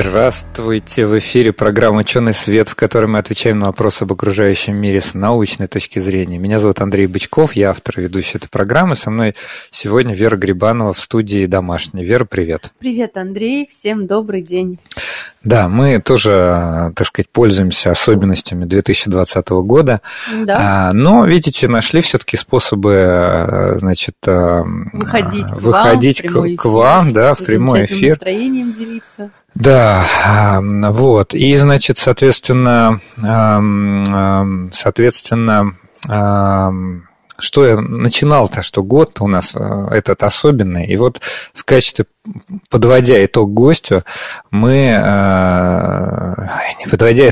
Здравствуйте! В эфире программа «Ученый свет», в которой мы отвечаем на вопросы об окружающем мире с научной точки зрения. Меня зовут Андрей Бычков, я автор и ведущий этой программы. Со мной сегодня Вера Грибанова в студии «Домашняя». Вера, привет! Привет, Андрей! Всем добрый день! Да, мы тоже, так сказать, пользуемся особенностями 2020 года. Да. А, но, видите, нашли все-таки способы, значит, выходить, выходить к, вам, к, к вам, да, в прямой эфир. настроением делиться. Да, вот. И, значит, соответственно, соответственно, что я начинал-то, что год у нас э, этот особенный, и вот в качестве подводя итог гостю, мы, э, не подводя,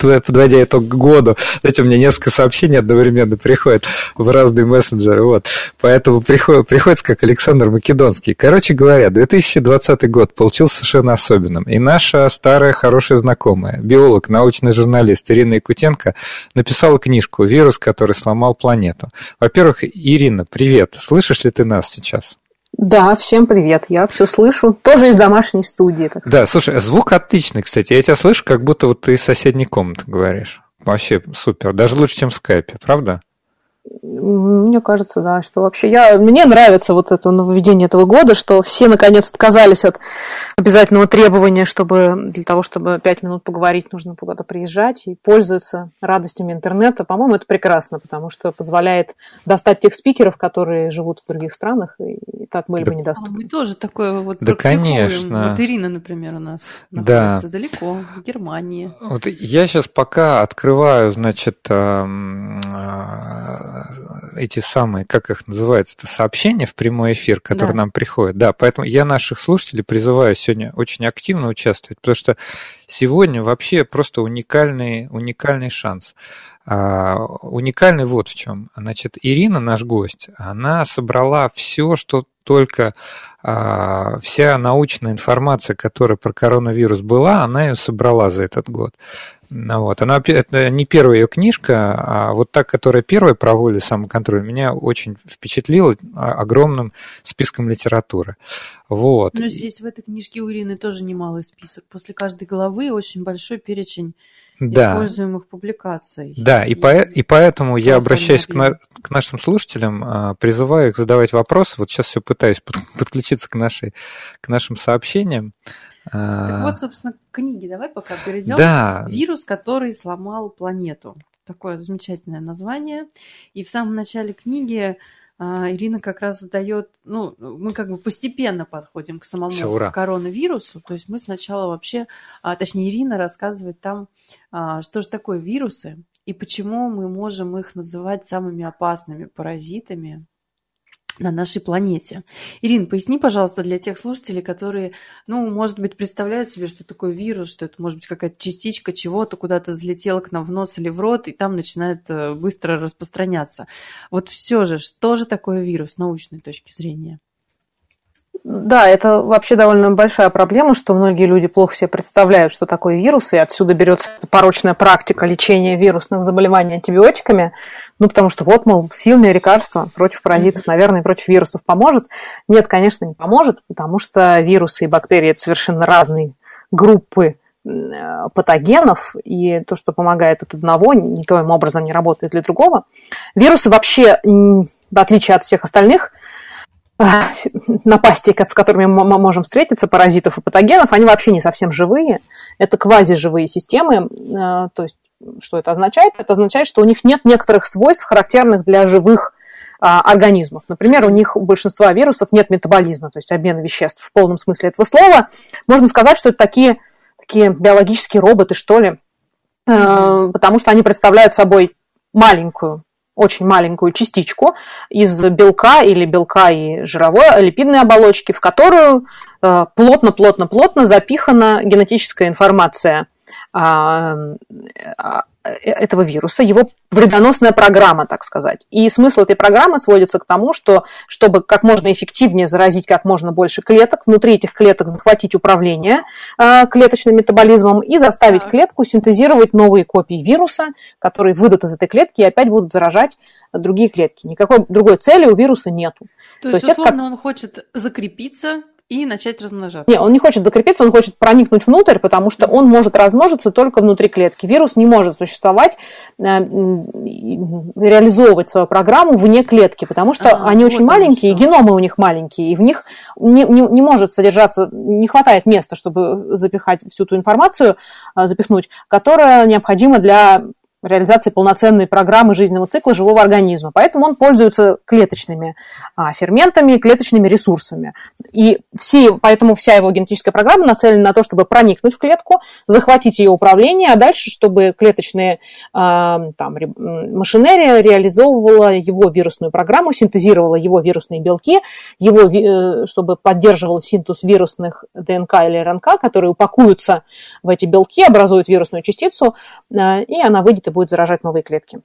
подводя итог году, знаете, у меня несколько сообщений одновременно приходят в разные мессенджеры, вот, поэтому приходит, приходится как Александр Македонский. Короче говоря, 2020 год получился совершенно особенным, и наша старая хорошая знакомая, биолог, научный журналист Ирина Якутенко написала книжку «Вирус, который сломал планету». Во-первых, Ирина, привет, слышишь ли ты нас сейчас? Да, всем привет, я все слышу, тоже из домашней студии. Так да, слушай, звук отличный, кстати, я тебя слышу, как будто вот ты из соседней комнаты говоришь. Вообще супер, даже лучше, чем в скайпе, правда? Мне кажется, да, что вообще я, мне нравится вот это нововведение этого года, что все наконец отказались от обязательного требования, чтобы для того, чтобы пять минут поговорить, нужно куда-то приезжать и пользуются радостями интернета. По-моему, это прекрасно, потому что позволяет достать тех спикеров, которые живут в других странах, и так были да, бы недоступны. Мы тоже такое вот Да, конечно. Вот Ирина, например, у нас находится да. далеко, в Германии. Вот я сейчас пока открываю, значит, эти самые, как их называется-то, сообщения в прямой эфир, которые да. нам приходят. Да, поэтому я наших слушателей призываю сегодня очень активно участвовать, потому что сегодня вообще просто уникальный, уникальный шанс. А, уникальный вот в чем. Значит, Ирина, наш гость, она собрала все, что только а, вся научная информация, которая про коронавирус была, она ее собрала за этот год. Ну вот. Она, это не первая ее книжка, а вот та, которая первая про волю самоконтроль, меня очень впечатлила огромным списком литературы. Вот. Но здесь в этой книжке у Ирины тоже немалый список. После каждой главы очень большой перечень да. используемых публикаций. Да, и, по, и поэтому я обращаюсь к, на, к нашим слушателям, а, призываю их задавать вопросы. Вот сейчас все пытаюсь подключиться к, нашей, к нашим сообщениям. А, так вот, собственно, книги давай пока перейдем. Да. Вирус, который сломал планету. Такое замечательное название. И в самом начале книги а, Ирина как раз задает, ну, мы как бы постепенно подходим к самому Все, ура. коронавирусу. То есть мы сначала вообще, а, точнее, Ирина рассказывает там, что же такое вирусы и почему мы можем их называть самыми опасными паразитами на нашей планете. Ирина, поясни, пожалуйста, для тех слушателей, которые, ну, может быть, представляют себе, что такое вирус, что это может быть какая-то частичка чего-то куда-то залетела к нам в нос или в рот, и там начинает э, быстро распространяться. Вот все же, что же такое вирус с научной точки зрения? Да, это вообще довольно большая проблема, что многие люди плохо себе представляют, что такое вирус, и отсюда берется порочная практика лечения вирусных заболеваний антибиотиками, ну, потому что вот, мол, сильное лекарство против паразитов, наверное, против вирусов поможет. Нет, конечно, не поможет, потому что вирусы и бактерии – это совершенно разные группы патогенов, и то, что помогает от одного, никоим образом не работает для другого. Вирусы вообще, в отличие от всех остальных – напастей, с которыми мы можем встретиться, паразитов и патогенов, они вообще не совсем живые. Это квазиживые системы. Э, то есть, что это означает? Это означает, что у них нет некоторых свойств, характерных для живых а, организмов. Например, у них у большинства вирусов нет метаболизма, то есть обмена веществ в полном смысле этого слова. Можно сказать, что это такие, такие биологические роботы, что ли, э, потому что они представляют собой маленькую очень маленькую частичку из белка или белка и жировой липидной оболочки, в которую плотно-плотно-плотно э, запихана генетическая информация этого вируса, его вредоносная программа, так сказать. И смысл этой программы сводится к тому, что чтобы как можно эффективнее заразить как можно больше клеток, внутри этих клеток захватить управление э, клеточным метаболизмом и заставить клетку синтезировать новые копии вируса, которые выйдут из этой клетки и опять будут заражать другие клетки. Никакой другой цели у вируса нету. То, То есть, условно, это... он хочет закрепиться и начать размножаться. Нет, он не хочет закрепиться, он хочет проникнуть внутрь, потому что он может размножиться только внутри клетки. Вирус не может существовать, э, реализовывать свою программу вне клетки, потому что а, они вот очень маленькие, что. геномы у них маленькие, и в них не, не, не может содержаться, не хватает места, чтобы запихать всю ту информацию, э, запихнуть, которая необходима для реализации полноценной программы жизненного цикла живого организма. Поэтому он пользуется клеточными а, ферментами, клеточными ресурсами. И все, поэтому вся его генетическая программа нацелена на то, чтобы проникнуть в клетку, захватить ее управление, а дальше, чтобы клеточная а, там, машинерия реализовывала его вирусную программу, синтезировала его вирусные белки, его, э, чтобы поддерживал синтез вирусных ДНК или РНК, которые упакуются в эти белки, образуют вирусную частицу, а, и она выйдет будет заражать новые клетки.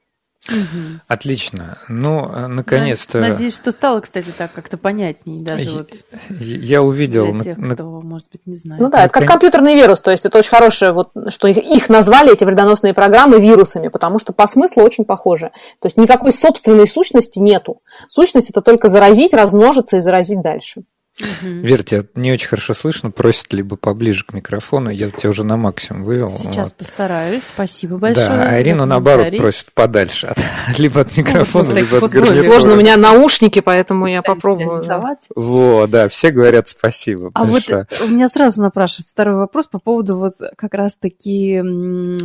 Угу. Отлично. Ну, э, наконец-то... Надеюсь, что стало, кстати, так как-то понятнее даже я, вот Я увидел... Для тех, на... кто, может быть, не знает. Ну да, это как компьютерный вирус, то есть это очень хорошее, вот, что их, их назвали, эти вредоносные программы, вирусами, потому что по смыслу очень похожи. То есть никакой собственной сущности нету. Сущность – это только заразить, размножиться и заразить дальше. Угу. Вер, тебя не очень хорошо слышно, просит либо поближе к микрофону, я тебя уже на максимум вывел. Сейчас вот. постараюсь, спасибо большое. Да, а Ирина наоборот просит подальше, от, либо от микрофона, ну, либо от гарнитура. Сложно, у меня наушники, поэтому я попробую. Вот, да, все говорят спасибо. А большое. вот у меня сразу напрашивается второй вопрос по поводу вот как раз-таки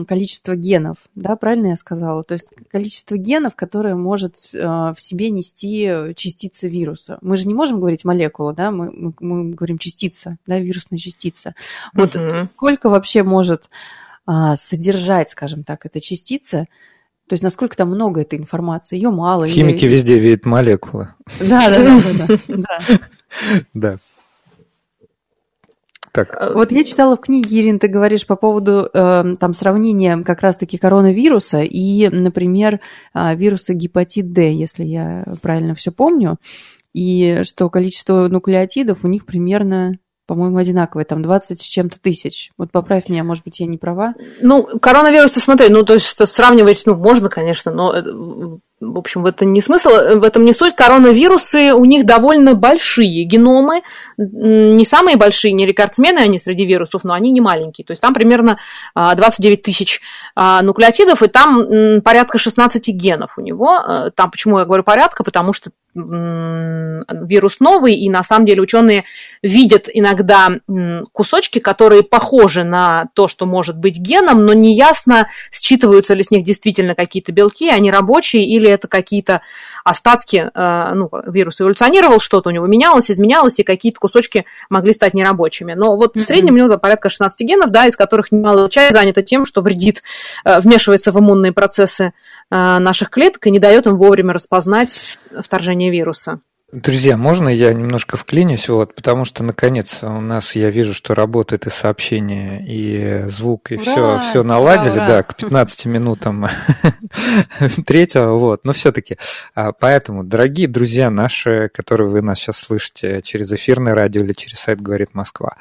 количества генов, да, правильно я сказала? То есть количество генов, которое может э, в себе нести частица вируса. Мы же не можем говорить молекула, да, мы, мы, мы говорим частица, да, вирусная частица. Вот uh-huh. сколько вообще может а, содержать, скажем так, эта частица, то есть насколько там много этой информации, ее мало. Химики или... везде видят молекулы. Да, да, да, да. Да. Так. Вот я читала в книге, Ирин, ты говоришь по поводу э, там сравнения как раз-таки коронавируса и, например, э, вируса гепатит D, если я правильно все помню и что количество нуклеотидов у них примерно по-моему, одинаковые, там 20 с чем-то тысяч. Вот поправь меня, может быть, я не права. Ну, коронавирус, ты смотри, ну, то есть сравнивать, ну, можно, конечно, но э, в общем, в этом не смысл, в этом не суть. Коронавирусы, у них довольно большие геномы, не самые большие, не рекордсмены они среди вирусов, но они не маленькие. То есть там примерно 29 а, тысяч а, нуклеотидов, и там порядка 16 генов у него. Э, там почему я говорю порядка? Потому что вирус новый, и на самом деле ученые видят иногда кусочки, которые похожи на то, что может быть геном, но неясно, считываются ли с них действительно какие-то белки, они рабочие или это какие-то остатки, э, ну, вирус эволюционировал, что-то у него менялось, изменялось, и какие-то кусочки могли стать нерабочими. Но вот в среднем у него порядка 16 генов, да, из которых немало часть занята тем, что вредит, э, вмешивается в иммунные процессы э, наших клеток и не дает им вовремя распознать вторжение вируса. Друзья, можно я немножко вклинюсь, вот, потому что наконец у нас я вижу, что работает и сообщение, и звук, и ура! все, все наладили, ура, ура. да, к 15 минутам третьего, вот, но все-таки. А, поэтому, дорогие друзья наши, которые вы нас сейчас слышите через эфирное радио или через сайт «Говорит Москва»,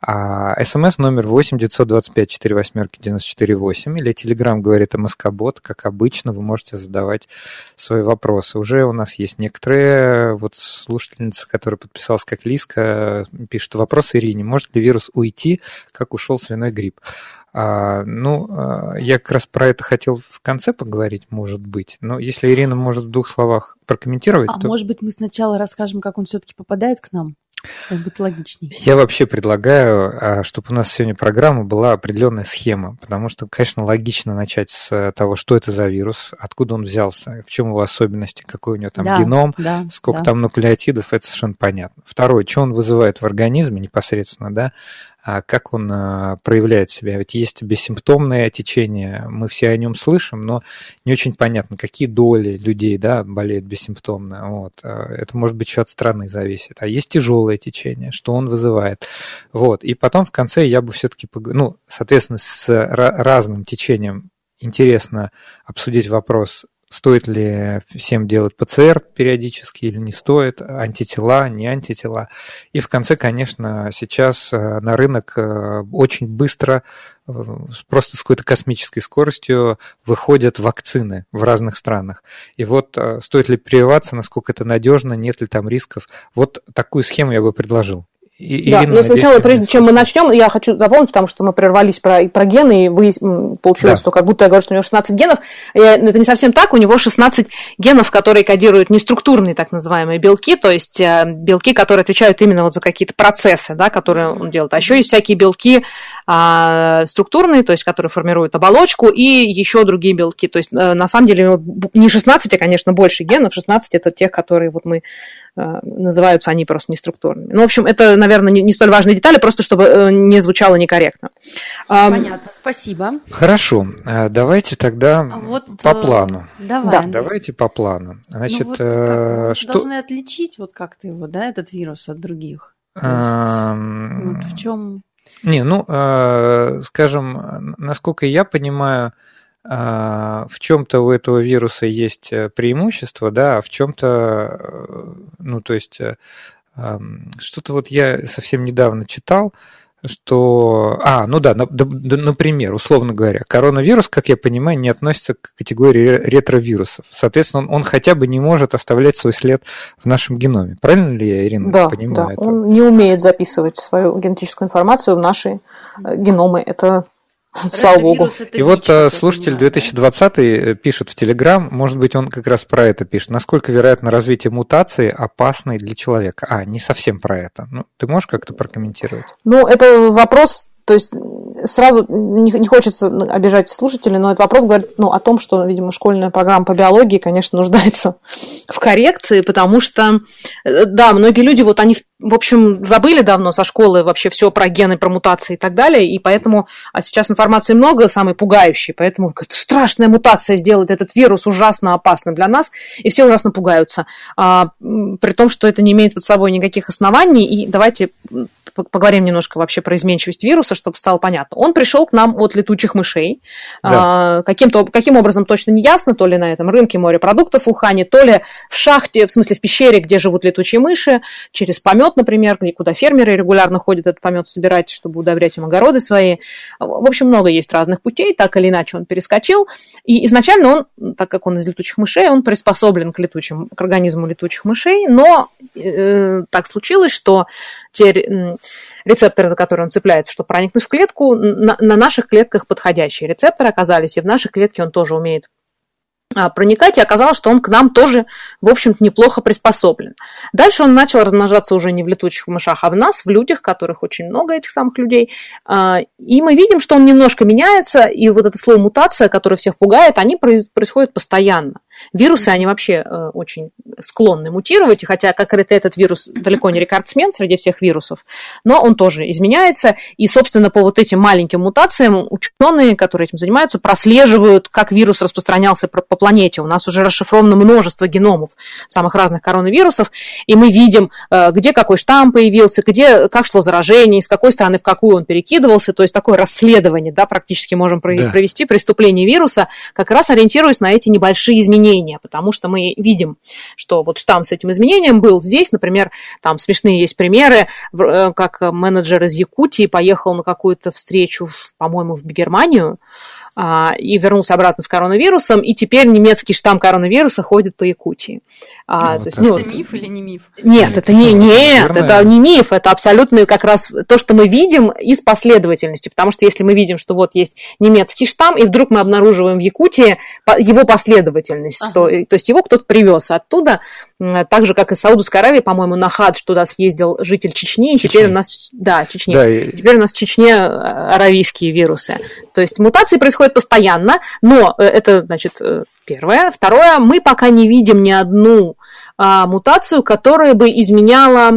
а, смс номер 8 925 4 восьмерки 94 8 или телеграм «Говорит МСК-бот», как обычно, вы можете задавать свои вопросы. Уже у нас есть некоторые вот вот слушательница, которая подписалась как Лиска, пишет вопрос Ирине. Может ли вирус уйти, как ушел свиной грипп? А, ну, а, я как раз про это хотел в конце поговорить, может быть. Но если Ирина может в двух словах прокомментировать, а то... может быть, мы сначала расскажем, как он все-таки попадает к нам? Как будет логичнее. Я вообще предлагаю, а, чтобы у нас сегодня программа была определенная схема, потому что, конечно, логично начать с того, что это за вирус, откуда он взялся, в чем его особенности, какой у него там да, геном, да, сколько да. там нуклеотидов, это совершенно понятно. Второе, что он вызывает в организме непосредственно, да, как он а, проявляет себя. Ведь есть бессимптомное течение, мы все о нем слышим, но не очень понятно, какие доли людей да, болеют бессимптомно. Вот. А, это может быть еще от страны зависит. А есть тяжелое течение, что он вызывает. Вот. И потом в конце я бы все-таки, ну, соответственно, с разным течением интересно обсудить вопрос стоит ли всем делать ПЦР периодически или не стоит, антитела, не антитела. И в конце, конечно, сейчас э, на рынок э, очень быстро, э, просто с какой-то космической скоростью выходят вакцины в разных странах. И вот стоит ли прививаться, насколько это надежно, нет ли там рисков. Вот такую схему я бы предложил. И, да, но сначала, прежде чем мы начнем, я хочу дополнить, потому что мы прервались про, про гены, и вы, получилось, да. что как будто я говорю, что у него 16 генов. Это не совсем так, у него 16 генов, которые кодируют неструктурные так называемые белки, то есть э, белки, которые отвечают именно вот за какие-то процессы, да, которые он делает. А еще есть всякие белки а, структурные, то есть которые формируют оболочку, и еще другие белки. То есть э, на самом деле не 16, а, конечно, больше генов. 16 это тех, которые вот мы э, называются они просто неструктурными. Ну, в общем, это, наверное, не, не столь важные детали, просто чтобы э, не звучало некорректно. Понятно, спасибо. Хорошо, давайте тогда а вот, по плану. Давай. Да. Давайте по плану. Значит, ну, вот как, что... должны отличить вот как-то его, да, этот вирус от других. То есть, вот в чем не, ну, э, скажем, насколько я понимаю, э, в чем-то у этого вируса есть э, преимущество, да, а в чем-то, ну, то есть, что-то вот я совсем недавно читал, что... А, ну да, например, условно говоря, коронавирус, как я понимаю, не относится к категории ретровирусов. Соответственно, он, он хотя бы не может оставлять свой след в нашем геноме. Правильно ли я, Ирина, да, понимаю? Да, это? он не умеет записывать свою генетическую информацию в наши э, геномы. Это Слава богу. И вот э, слушатель 2020 э, пишет в Телеграм, может быть, он как раз про это пишет. Насколько вероятно развитие мутации опасной для человека? А, не совсем про это. Ну, ты можешь как-то прокомментировать? Ну, это вопрос то есть сразу не, не хочется обижать слушателей, но этот вопрос говорит ну, о том, что, видимо, школьная программа по биологии, конечно, нуждается в коррекции, потому что, э, да, многие люди, вот они, в общем, забыли давно со школы вообще все про гены, про мутации и так далее, и поэтому, а сейчас информации много, самой пугающей, поэтому страшная мутация сделает этот вирус ужасно опасным для нас, и все ужасно пугаются, а, при том, что это не имеет под собой никаких оснований, и давайте поговорим немножко вообще про изменчивость вируса, чтобы стало понятно. Он пришел к нам от летучих мышей. Да. А, каким-то, каким образом точно не ясно, то ли на этом рынке морепродуктов в Ухане, то ли в шахте, в смысле в пещере, где живут летучие мыши, через помет, например, куда фермеры регулярно ходят этот помет собирать, чтобы удобрять им огороды свои. В общем, много есть разных путей, так или иначе он перескочил. И изначально он, так как он из летучих мышей, он приспособлен к летучим, к организму летучих мышей, но э, так случилось, что те рецепторы, за которые он цепляется, чтобы проникнуть в клетку, на, на наших клетках подходящие рецепторы оказались, и в нашей клетке он тоже умеет а, проникать, и оказалось, что он к нам тоже, в общем-то, неплохо приспособлен. Дальше он начал размножаться уже не в летучих мышах, а в нас, в людях, которых очень много, этих самых людей. А, и мы видим, что он немножко меняется, и вот это слово мутация, которое всех пугает, они происходят постоянно. Вирусы, они вообще э, очень склонны мутировать, и хотя как это этот вирус далеко не рекордсмен среди всех вирусов, но он тоже изменяется, и, собственно, по вот этим маленьким мутациям ученые, которые этим занимаются, прослеживают, как вирус распространялся по планете. У нас уже расшифровано множество геномов самых разных коронавирусов, и мы видим, э, где какой штамм появился, где, как шло заражение, с какой стороны в какую он перекидывался, то есть такое расследование, да, практически можем провести да. преступление вируса, как раз ориентируясь на эти небольшие изменения изменения, потому что мы видим, что вот штамм с этим изменением был здесь, например, там смешные есть примеры, э, как менеджер из Якутии поехал на какую-то встречу, по-моему, в Германию, а, и вернулся обратно с коронавирусом, и теперь немецкий штамм коронавируса ходит по Якутии. А, ну, то есть, ну, это миф или не миф? Нет, нет это не, нет, это не миф, это абсолютно как раз то, что мы видим из последовательности, потому что если мы видим, что вот есть немецкий штамм, и вдруг мы обнаруживаем в Якутии его последовательность, ага. что, то есть его кто-то привез оттуда, так же, как и Саудовской Аравии, по-моему, на хадж туда съездил житель Чечни, и Чечни. теперь у нас, да, Чечни, да, и... теперь у нас в Чечне э, аравийские вирусы. То есть мутации происходят постоянно, но э, это, значит, э, первое. Второе, мы пока не видим ни одну а, мутацию, которая бы изменяла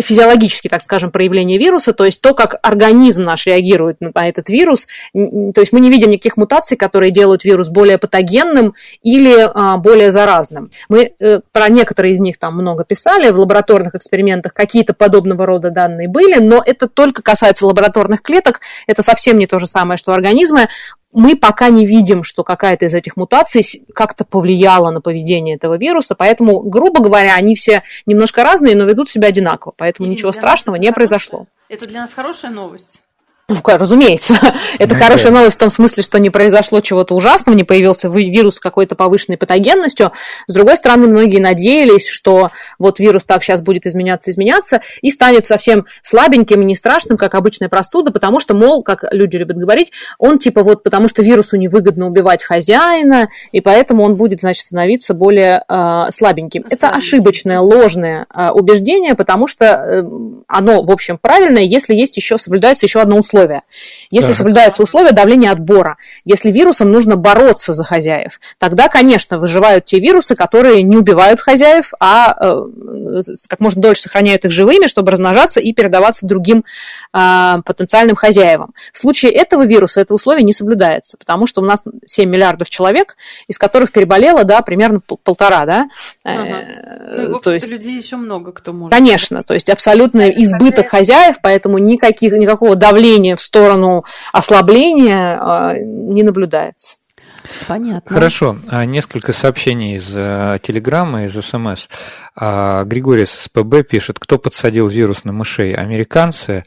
физиологические, так скажем, проявления вируса, то есть то, как организм наш реагирует на этот вирус. То есть мы не видим никаких мутаций, которые делают вирус более патогенным или а, более заразным. Мы э, про некоторые из них там много писали в лабораторных экспериментах, какие-то подобного рода данные были, но это только касается лабораторных клеток, это совсем не то же самое, что организмы мы пока не видим, что какая-то из этих мутаций как-то повлияла на поведение этого вируса, поэтому, грубо говоря, они все немножко разные, но ведут себя одинаково, поэтому И ничего страшного не произошло. Это для нас хорошая новость. Ну, разумеется. Это ну, хорошая новость в том смысле, что не произошло чего-то ужасного, не появился вирус с какой-то повышенной патогенностью. С другой стороны, многие надеялись, что вот вирус так сейчас будет изменяться, изменяться, и станет совсем слабеньким и не страшным, как обычная простуда, потому что, мол, как люди любят говорить, он типа вот потому что вирусу невыгодно убивать хозяина, и поэтому он будет, значит, становиться более э, слабеньким. Это ошибочное, ложное э, убеждение, потому что э, оно, в общем, правильное, если есть еще, соблюдается еще одно условие условия. Если так. соблюдаются условия давления отбора, если вирусам нужно бороться за хозяев, тогда, конечно, выживают те вирусы, которые не убивают хозяев, а э, как можно дольше сохраняют их живыми, чтобы размножаться и передаваться другим э, потенциальным хозяевам. В случае этого вируса это условие не соблюдается, потому что у нас 7 миллиардов человек, из которых переболело, да, примерно полтора, да. Ага. Э, ну, то есть людей еще много кто может. Конечно, то есть абсолютно избыток хозяев, поэтому никаких, никакого давления движение в сторону ослабления а, не наблюдается. Понятно. Хорошо. А, несколько сообщений из э, Телеграма, из СМС. А, Григорий с СПБ пишет, кто подсадил вирус на мышей? Американцы.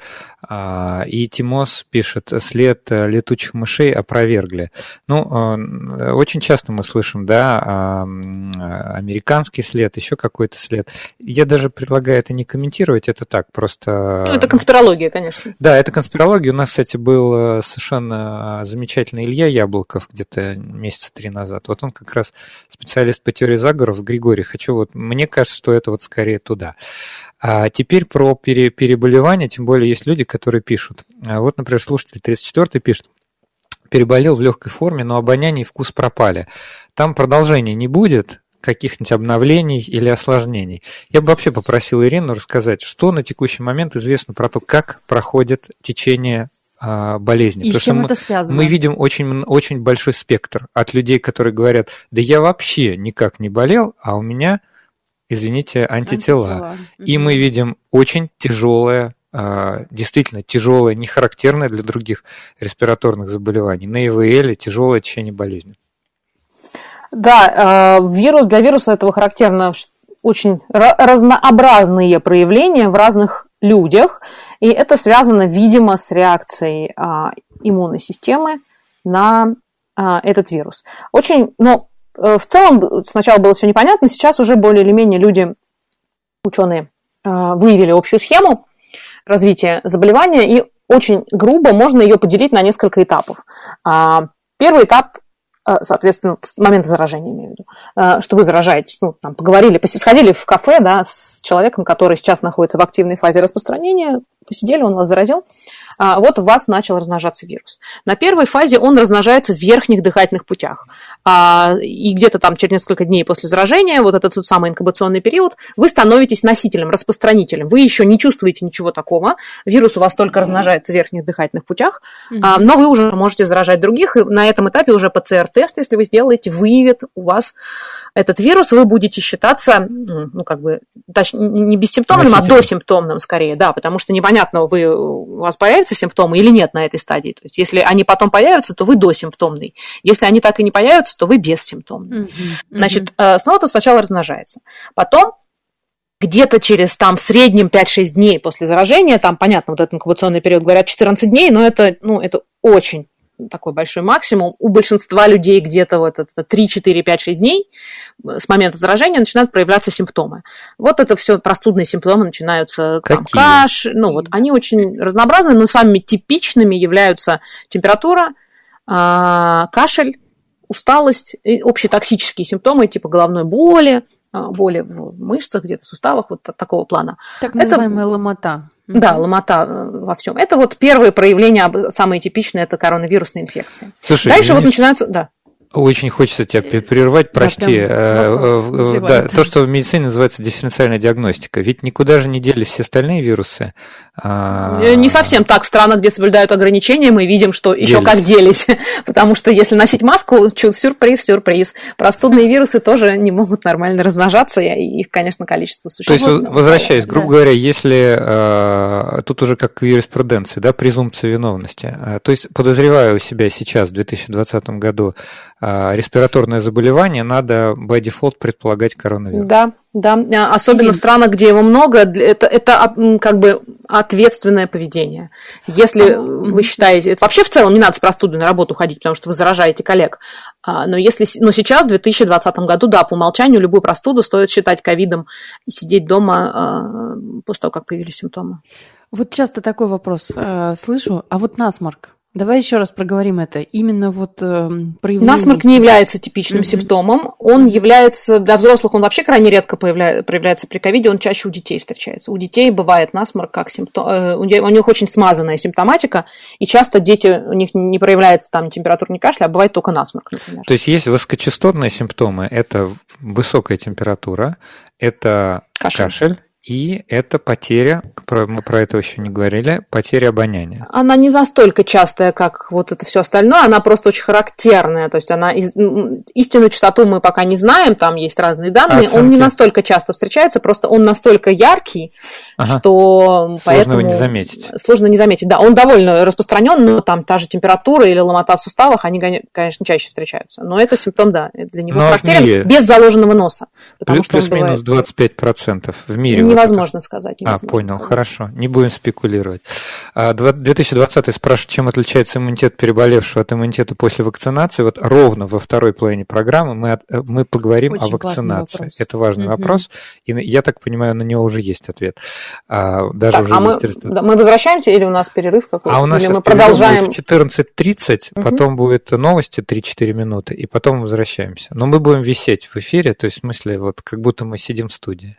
А, и Тимос пишет, след э, летучих мышей опровергли. Ну, э, очень часто мы слышим, да, американский след, еще какой-то след. Я даже предлагаю это не комментировать, это так, просто... Ну, это конспирология, конечно. Да, это конспирология. У нас, кстати, был совершенно замечательный Илья Яблоков где-то месяца три назад. Вот он как раз специалист по теории заговоров. Григорий, хочу вот... Мне кажется, что это вот скорее туда. А теперь про пере, переболевание, тем более есть люди, которые пишут. А вот, например, слушатель 34 пишет, переболел в легкой форме, но обоняние и вкус пропали. Там продолжения не будет, каких-нибудь обновлений или осложнений. Я бы вообще попросил Ирину рассказать, что на текущий момент известно про то, как проходит течение а, болезни. И Потому с чем это связано? Мы видим очень, очень большой спектр от людей, которые говорят, да я вообще никак не болел, а у меня извините, антитела. антитела. И мы видим очень тяжелое, действительно тяжелое, не характерное для других респираторных заболеваний. На ИВЛ тяжелое течение болезни. Да, а, вирус, для вируса этого характерно очень разнообразные проявления в разных людях, и это связано, видимо, с реакцией а, иммунной системы на этот вирус. Очень, но Э, в целом сначала было все непонятно, сейчас уже более или менее люди, ученые, выявили общую схему развития заболевания, и очень грубо можно ее поделить на несколько этапов. А, первый этап э, соответственно, с момента заражения, имею в виду, что вы заражаетесь, ну, там, поговорили, сходили в кафе, да, с человеком, который сейчас находится в активной фазе распространения, посидели, он вас заразил, а, вот у вас начал размножаться вирус. На первой фазе он размножается в верхних дыхательных путях. А, и где-то там через несколько дней после заражения, вот этот тот самый инкубационный период, вы становитесь носителем, распространителем. Вы еще не чувствуете ничего такого. Вирус у вас только размножается в верхних дыхательных путях, mm но вы уже можете заражать других. И на этом этапе уже ПЦР-тест, если вы сделаете, выявит у вас этот вирус, вы будете считаться, ну, как бы, не бессимптомным, а досимптомным скорее, да, потому что непонятно, вы, у вас появятся симптомы или нет на этой стадии. То есть, если они потом появятся, то вы досимптомный. Если они так и не появятся, то вы бессимптомный. Mm-hmm. Значит, э, снова то сначала размножается. Потом где-то через там в среднем 5-6 дней после заражения, там, понятно, вот этот инкубационный период, говорят, 14 дней, но это, ну, это очень такой большой максимум. У большинства людей где-то вот это 3, 4, 5, 6 дней с момента заражения начинают проявляться симптомы. Вот это все простудные симптомы начинаются там, каш, ну вот они очень разнообразны, но самыми типичными являются температура, а, кашель, усталость, и общие токсические симптомы типа головной боли, а, боли в мышцах, где-то в суставах, вот такого плана. Так называемая это... ломота. Да, ломота э, во всем. Это вот первые проявления, самые типичные, это коронавирусные инфекции. Слушай, Дальше вот начинаются, да. Очень хочется тебя прервать, прости. Да, да, то, что в медицине называется дифференциальная диагностика. Ведь никуда же не дели все остальные вирусы. А... Не совсем так. В странах, где соблюдают ограничения, мы видим, что делись. еще как делись. Потому что если носить маску, сюрприз, сюрприз. Простудные вирусы тоже не могут нормально размножаться, и их, конечно, количество существует. То есть, возвращаясь, грубо да. говоря, если э, тут уже как в юриспруденции, да, презумпция виновности. Э, то есть, подозреваю у себя сейчас, в 2020 году, э, респираторное заболевание, надо by default предполагать коронавирус. Да, да, а, особенно и... в странах, где его много, это, это как бы ответственное поведение. Если а, вы считаете, это вообще в целом не надо с простудой на работу ходить, потому что вы заражаете коллег. А, но если, но сейчас, в 2020 году, да, по умолчанию любую простуду стоит считать ковидом и сидеть дома после того, как появились симптомы. Вот часто такой вопрос э, слышу, а вот насморк, Давай еще раз проговорим это. Именно вот э, проявление... Насморк не является типичным mm-hmm. симптомом. Он является, для взрослых он вообще крайне редко появля... проявляется при ковиде, он чаще у детей встречается. У детей бывает насморк как симптом... Э, у них очень смазанная симптоматика, и часто дети, у них не проявляется там температура, ни кашля, а бывает только насморк, например. То есть есть высокочастотные симптомы, это высокая температура, это кашель, кашель и это потеря, мы про это еще не говорили, потеря обоняния. Она не настолько частая, как вот это все остальное, она просто очень характерная. То есть она истинную частоту мы пока не знаем, там есть разные данные. Оценки. Он не настолько часто встречается, просто он настолько яркий, ага. что сложно поэтому... его не заметить. Сложно не заметить, да. Он довольно распространен, но там та же температура или ломота в суставах, они, конечно, чаще встречаются. Но это симптом, да, для него но характерен без заложенного носа. Потому плюс, что плюс-минус бывает... 25% в мире невозможно сказать. Невозможно а, понял, сказать. хорошо. Не будем спекулировать. 2020 а, спрашивает, чем отличается иммунитет переболевшего от иммунитета после вакцинации. Вот ровно во второй половине программы мы, от, э, мы поговорим Очень о вакцинации. Это важный угу. вопрос. И я так понимаю, на него уже есть ответ. А, даже так, уже а есть мы, да, мы возвращаемся или у нас перерыв какой-то? А у нас или мы продолжаем? в 14.30, угу. потом будет новости 3-4 минуты, и потом возвращаемся. Но мы будем висеть в эфире, то есть в смысле, вот как будто мы сидим в студии.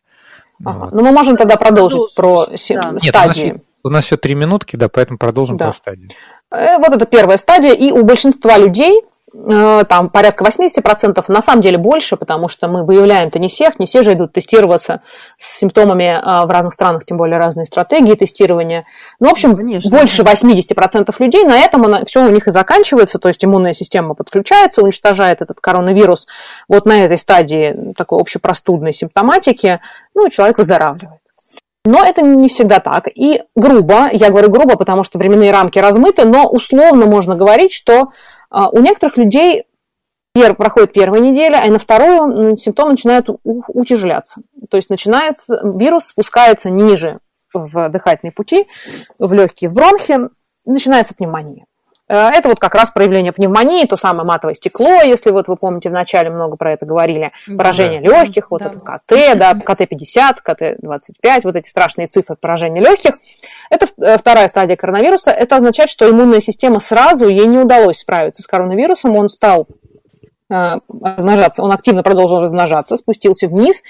Ага. Вот. Ну, мы можем тогда продолжить про да. стадии. Нет, у нас, у нас еще три минутки, да, поэтому продолжим да. про стадии. Э, вот это первая стадия, и у большинства людей там порядка 80%, на самом деле больше, потому что мы выявляем-то не всех, не все же идут тестироваться с симптомами э, в разных странах, тем более разные стратегии тестирования. Ну, в общем, Конечно. больше 80% людей, на этом все у них и заканчивается, то есть иммунная система подключается, уничтожает этот коронавирус вот на этой стадии такой общепростудной симптоматики, ну, человек выздоравливает. Но это не всегда так. И грубо, я говорю грубо, потому что временные рамки размыты, но условно можно говорить, что у некоторых людей пер, проходит первая неделя, а на вторую симптомы начинают утяжеляться. То есть начинается, вирус спускается ниже в дыхательные пути, в легкие, в бронхи, начинается пневмония. Э, это вот как раз проявление пневмонии, то самое матовое стекло, если вот вы помните, вначале много про это говорили, поражение да. легких, вот да. это КТ, да, КТ-50, КТ-25, вот эти страшные цифры поражения легких. Это э, вторая стадия коронавируса. Это означает, что иммунная система сразу, ей не удалось справиться с коронавирусом, он стал э, размножаться, он активно продолжил размножаться, спустился вниз,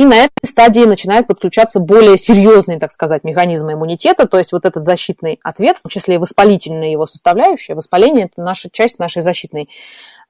и на этой стадии начинают подключаться более серьезные, так сказать, механизмы иммунитета, то есть вот этот защитный ответ, в том числе и воспалительная его составляющая. Воспаление – это наша часть нашей защитной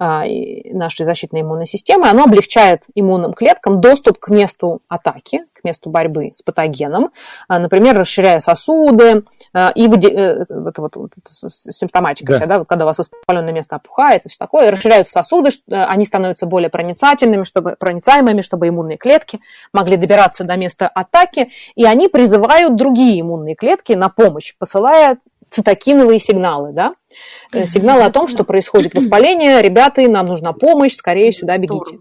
нашей защитной иммунной системы, оно облегчает иммунным клеткам доступ к месту атаки, к месту борьбы с патогеном, а, например, расширяя сосуды, а, и выде... Э, вот, вот, вот, симптоматика, да. Вся, да, когда у вас воспаленное место опухает и все такое, расширяются сосуды, э, они становятся более проницательными, чтобы, проницаемыми, чтобы иммунные клетки могли добираться до места атаки, и они призывают другие иммунные клетки на помощь, посылая цитокиновые сигналы, да, э, сигналы о том, что происходит воспаление, ребята, нам нужна помощь, скорее сюда бегите.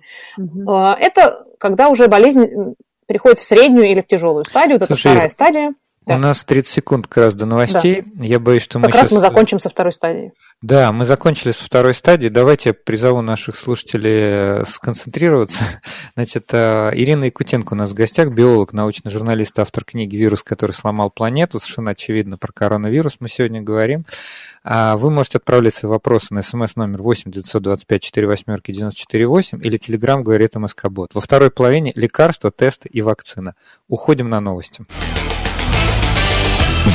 А, это когда уже болезнь переходит в среднюю или в тяжелую стадию, вот это вторая стадия. Да. У нас 30 секунд как раз до новостей. Да. Я боюсь, что как мы Как раз сейчас... мы закончим со второй стадии. Да, мы закончили со второй стадии. Давайте я призову наших слушателей э, сконцентрироваться. Значит, э, Ирина Якутенко у нас в гостях, биолог, научный журналист, автор книги «Вирус, который сломал планету». Совершенно очевидно про коронавирус мы сегодня говорим. А вы можете отправлять свои вопросы на смс номер 8 925 4 восьмерки 94 8 или телеграм говорит МСК-бот. Во второй половине лекарства, тесты и вакцина. Уходим на новости.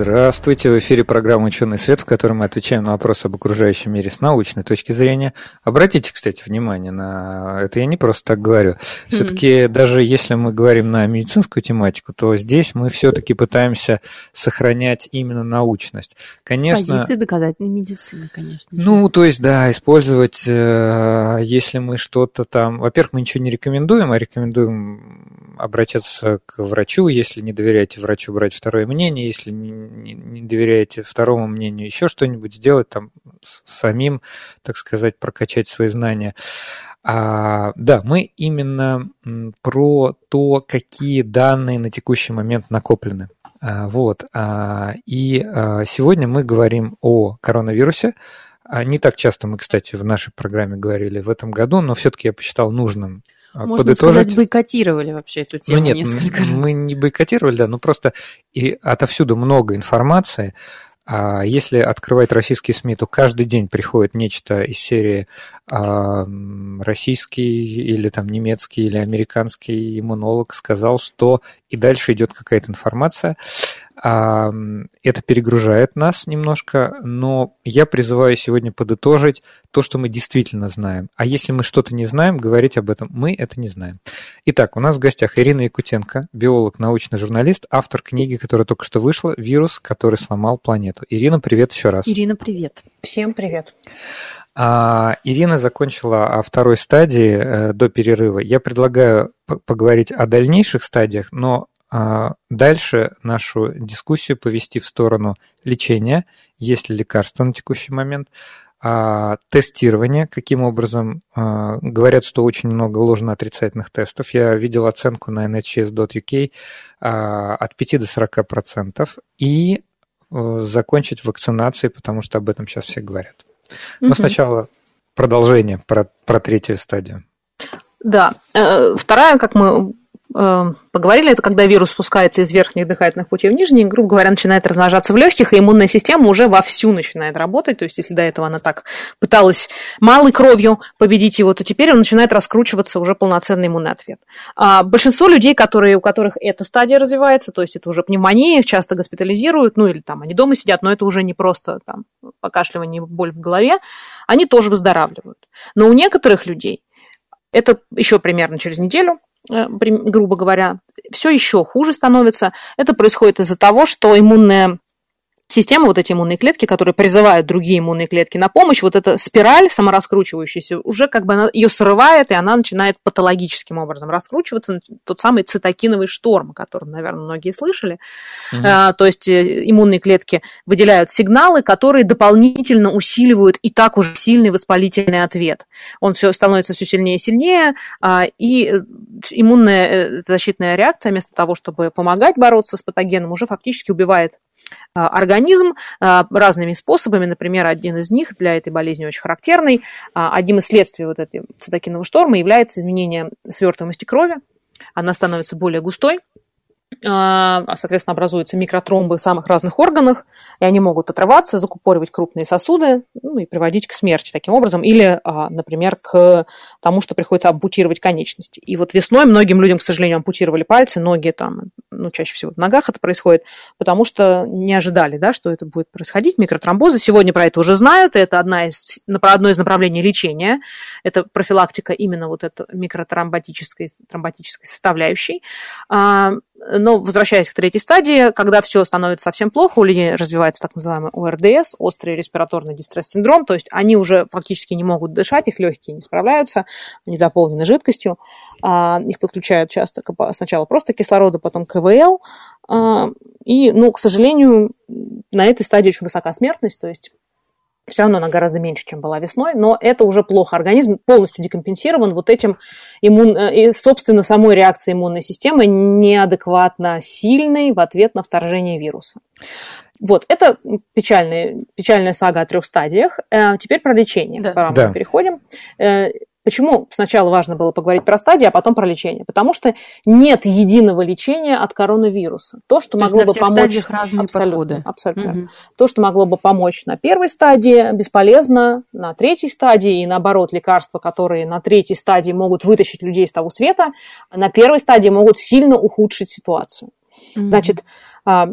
Здравствуйте, в эфире программа «Ученый свет», в которой мы отвечаем на вопросы об окружающем мире с научной точки зрения. Обратите, кстати, внимание на это, я не просто так говорю. Все-таки mm-hmm. даже если мы говорим на медицинскую тематику, то здесь мы все-таки пытаемся сохранять именно научность. Конечно, с позиции доказательной медицины, конечно. Ну, то есть, да, использовать, э, если мы что-то там... Во-первых, мы ничего не рекомендуем, а рекомендуем обратиться к врачу, если не доверяете врачу, брать второе мнение, если не доверяете второму мнению, еще что-нибудь сделать там самим, так сказать, прокачать свои знания. А, да, мы именно про то, какие данные на текущий момент накоплены. А, вот. А, и а, сегодня мы говорим о коронавирусе. А, не так часто мы, кстати, в нашей программе говорили в этом году, но все-таки я посчитал нужным а Можно подытожить... сказать, бойкотировали вообще эту тему ну, нет, несколько раз. Мы не бойкотировали, да, но просто и отовсюду много информации. А если открывать российские СМИ, то каждый день приходит нечто из серии а, российский или там немецкий или американский иммунолог сказал, что и дальше идет какая-то информация. Это перегружает нас немножко, но я призываю сегодня подытожить то, что мы действительно знаем. А если мы что-то не знаем, говорить об этом мы это не знаем. Итак, у нас в гостях Ирина Якутенко, биолог, научный журналист, автор книги, которая только что вышла «Вирус, который сломал планету». Ирина, привет еще раз. Ирина, привет. Всем привет. А, Ирина закончила о второй стадии э, до перерыва. Я предлагаю поговорить о дальнейших стадиях, но а, дальше нашу дискуссию повести в сторону лечения, есть ли лекарства на текущий момент, а, тестирование, каким образом а, говорят, что очень много ложно-отрицательных тестов. Я видел оценку на nhs.uk от 5 до 40 процентов и э, закончить вакцинацией, потому что об этом сейчас все говорят. Но угу. сначала продолжение про, про третью стадию. Да, э, вторая, как мы поговорили, это когда вирус спускается из верхних дыхательных путей в нижние, грубо говоря, начинает размножаться в легких, и иммунная система уже вовсю начинает работать. То есть, если до этого она так пыталась малой кровью победить его, то теперь он начинает раскручиваться уже полноценный иммунный ответ. А большинство людей, которые, у которых эта стадия развивается, то есть это уже пневмония, их часто госпитализируют, ну или там они дома сидят, но это уже не просто там покашливание, боль в голове, они тоже выздоравливают. Но у некоторых людей это еще примерно через неделю грубо говоря, все еще хуже становится. Это происходит из-за того, что иммунная система, вот эти иммунные клетки, которые призывают другие иммунные клетки на помощь, вот эта спираль самораскручивающаяся, уже как бы она, ее срывает, и она начинает патологическим образом раскручиваться, тот самый цитокиновый шторм, о котором, наверное, многие слышали. Угу. А, то есть э, иммунные клетки выделяют сигналы, которые дополнительно усиливают и так уже сильный воспалительный ответ. Он все становится все сильнее и сильнее, а, и э, иммунная защитная реакция, вместо того, чтобы помогать бороться с патогеном, уже фактически убивает организм а, разными способами. Например, один из них для этой болезни очень характерный. А, одним из следствий вот этой цитокинового шторма является изменение свертываемости крови. Она становится более густой, а, соответственно, образуются микротромбы в самых разных органах, и они могут отрываться, закупоривать крупные сосуды ну, и приводить к смерти таким образом, или, а, например, к тому, что приходится ампутировать конечности. И вот весной многим людям, к сожалению, ампутировали пальцы, ноги там, ну, чаще всего в ногах это происходит, потому что не ожидали, да, что это будет происходить, микротромбозы. Сегодня про это уже знают, это одна из, одно из направлений лечения, это профилактика именно вот этой микротромботической тромботической составляющей. Но возвращаясь к третьей стадии, когда все становится совсем плохо, у людей развивается так называемый ОРДС, острый респираторный дистресс-синдром, то есть они уже фактически не могут дышать, их легкие не справляются, они заполнены жидкостью, а, их подключают часто сначала просто кислорода, потом КВЛ, а, и, ну, к сожалению, на этой стадии очень высока смертность, то есть все равно она гораздо меньше, чем была весной, но это уже плохо. Организм полностью декомпенсирован вот этим иммун... Э, и, собственно, самой реакцией иммунной системы неадекватно сильной в ответ на вторжение вируса. Вот, это печальная, печальная сага о трех стадиях. Э, теперь про лечение. Да. Пора да. мы переходим. Почему сначала важно было поговорить про стадии, а потом про лечение? Потому что нет единого лечения от коронавируса. То, что То могло бы помочь... разные абсолютно, подходы. Абсолютно. Угу. То, что могло бы помочь на первой стадии, бесполезно на третьей стадии, и наоборот, лекарства, которые на третьей стадии могут вытащить людей из того света, на первой стадии могут сильно ухудшить ситуацию. Угу. Значит, а,